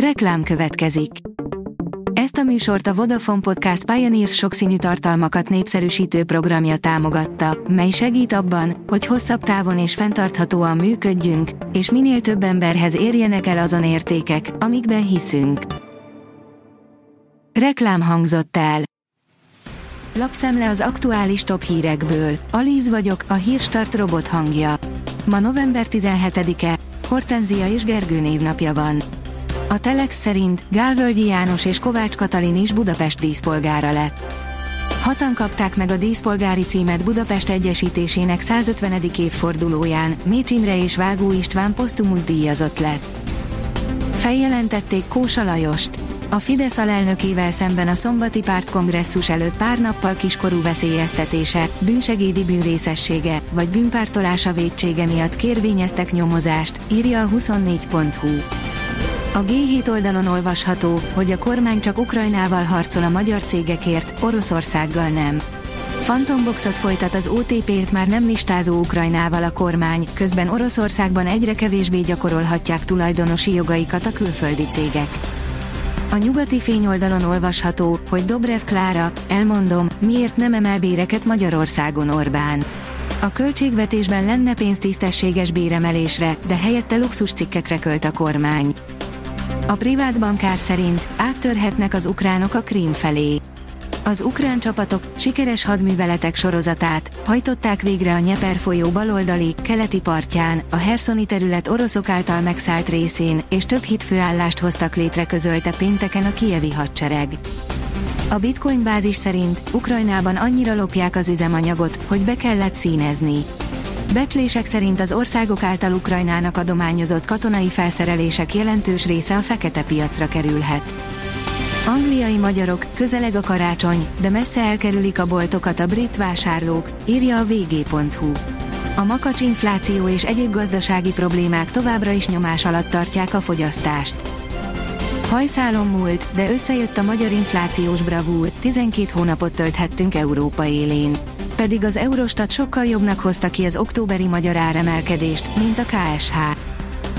Reklám következik. Ezt a műsort a Vodafone Podcast Pioneers sokszínű tartalmakat népszerűsítő programja támogatta, mely segít abban, hogy hosszabb távon és fenntarthatóan működjünk, és minél több emberhez érjenek el azon értékek, amikben hiszünk. Reklám hangzott el. Lapszemle az aktuális top hírekből. Alíz vagyok, a hírstart robot hangja. Ma november 17-e, Hortenzia és Gergő névnapja van. A Telex szerint Gálvölgyi János és Kovács Katalin is Budapest díszpolgára lett. Hatan kapták meg a díszpolgári címet Budapest Egyesítésének 150. évfordulóján, Mécs Imre és Vágó István posztumusz díjazott lett. Feljelentették Kósa Lajost. A Fidesz alelnökével szemben a szombati pártkongresszus előtt pár nappal kiskorú veszélyeztetése, bűnsegédi bűnrészessége vagy bűnpártolása védsége miatt kérvényeztek nyomozást, írja a 24.hu. A G7 oldalon olvasható, hogy a kormány csak Ukrajnával harcol a magyar cégekért, Oroszországgal nem. Phantomboxot folytat az OTP-t már nem listázó Ukrajnával a kormány, közben Oroszországban egyre kevésbé gyakorolhatják tulajdonosi jogaikat a külföldi cégek. A nyugati fényoldalon olvasható, hogy Dobrev Klára, elmondom, miért nem emel béreket Magyarországon Orbán. A költségvetésben lenne pénz tisztességes béremelésre, de helyette luxus cikkekre költ a kormány. A privát bankár szerint áttörhetnek az ukránok a Krím felé. Az ukrán csapatok sikeres hadműveletek sorozatát hajtották végre a Nyeper folyó baloldali, keleti partján, a Herszoni terület oroszok által megszállt részén, és több hitfőállást hoztak létre közölte pénteken a kievi hadsereg. A Bitcoin bázis szerint Ukrajnában annyira lopják az üzemanyagot, hogy be kellett színezni. Becslések szerint az országok által Ukrajnának adományozott katonai felszerelések jelentős része a fekete piacra kerülhet. Angliai magyarok, közeleg a karácsony, de messze elkerülik a boltokat a brit vásárlók, írja a vg.hu. A makacs infláció és egyéb gazdasági problémák továbbra is nyomás alatt tartják a fogyasztást. Hajszálon múlt, de összejött a magyar inflációs bravúr, 12 hónapot tölthettünk Európa élén. Pedig az Eurostat sokkal jobbnak hozta ki az októberi magyar áremelkedést, mint a KSH.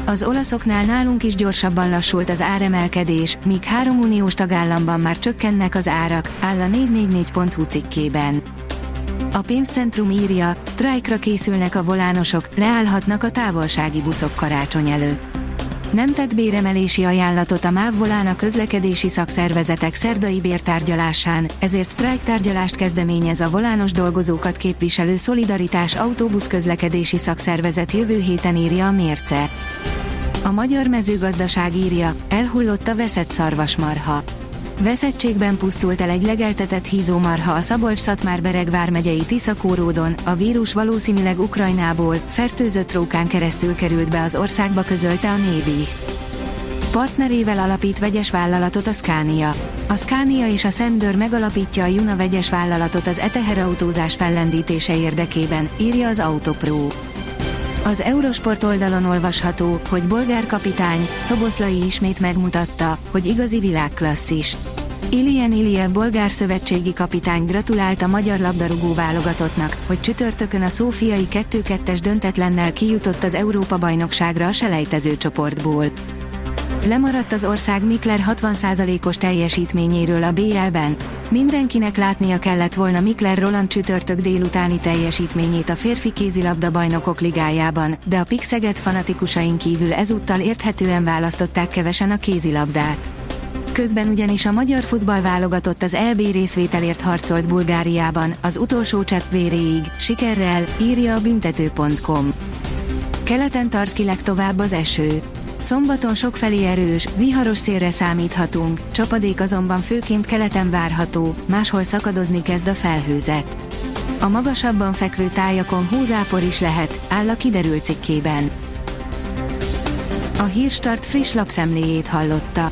Az olaszoknál nálunk is gyorsabban lassult az áremelkedés, míg három uniós tagállamban már csökkennek az árak, áll a 444.hu cikkében. A pénzcentrum írja, sztrájkra készülnek a volánosok, leállhatnak a távolsági buszok karácsony előtt. Nem tett béremelési ajánlatot a MÁV a közlekedési szakszervezetek szerdai bértárgyalásán, ezért sztrájktárgyalást kezdeményez a volános dolgozókat képviselő Szolidaritás autóbusz közlekedési szakszervezet jövő héten írja a mérce. A magyar mezőgazdaság írja, elhullott a veszett szarvasmarha. Veszettségben pusztult el egy legeltetett hízómarha a Szabolcs-Szatmár-Bereg vármegyei Tiszakóródon, a vírus valószínűleg Ukrajnából, fertőzött rókán keresztül került be az országba közölte a Névi. Partnerével alapít vegyes vállalatot a Scania. A Scania és a Sender megalapítja a Juna vegyes vállalatot az eteherautózás fellendítése érdekében, írja az Autopro. Az Eurosport oldalon olvasható, hogy bolgár kapitány, Szoboszlai ismét megmutatta, hogy igazi világklasszis. Ilien Iliev bolgár szövetségi kapitány gratulált a magyar labdarúgó válogatottnak, hogy csütörtökön a szófiai 2-2-es döntetlennel kijutott az Európa-bajnokságra a selejtező csoportból. Lemaradt az ország Mikler 60%-os teljesítményéről a BL-ben. Mindenkinek látnia kellett volna Mikler Roland csütörtök délutáni teljesítményét a férfi kézilabda bajnokok ligájában, de a Pixeget fanatikusain kívül ezúttal érthetően választották kevesen a kézilabdát. Közben ugyanis a magyar futball válogatott az EB részvételért harcolt Bulgáriában, az utolsó csepp véréig, sikerrel, írja a büntető.com. Keleten tart ki legtovább az eső. Szombaton sokfelé erős, viharos szélre számíthatunk, csapadék azonban főként keleten várható, máshol szakadozni kezd a felhőzet. A magasabban fekvő tájakon húzápor is lehet, áll a kiderült cikkében. A Hírstart friss lapszemléjét hallotta.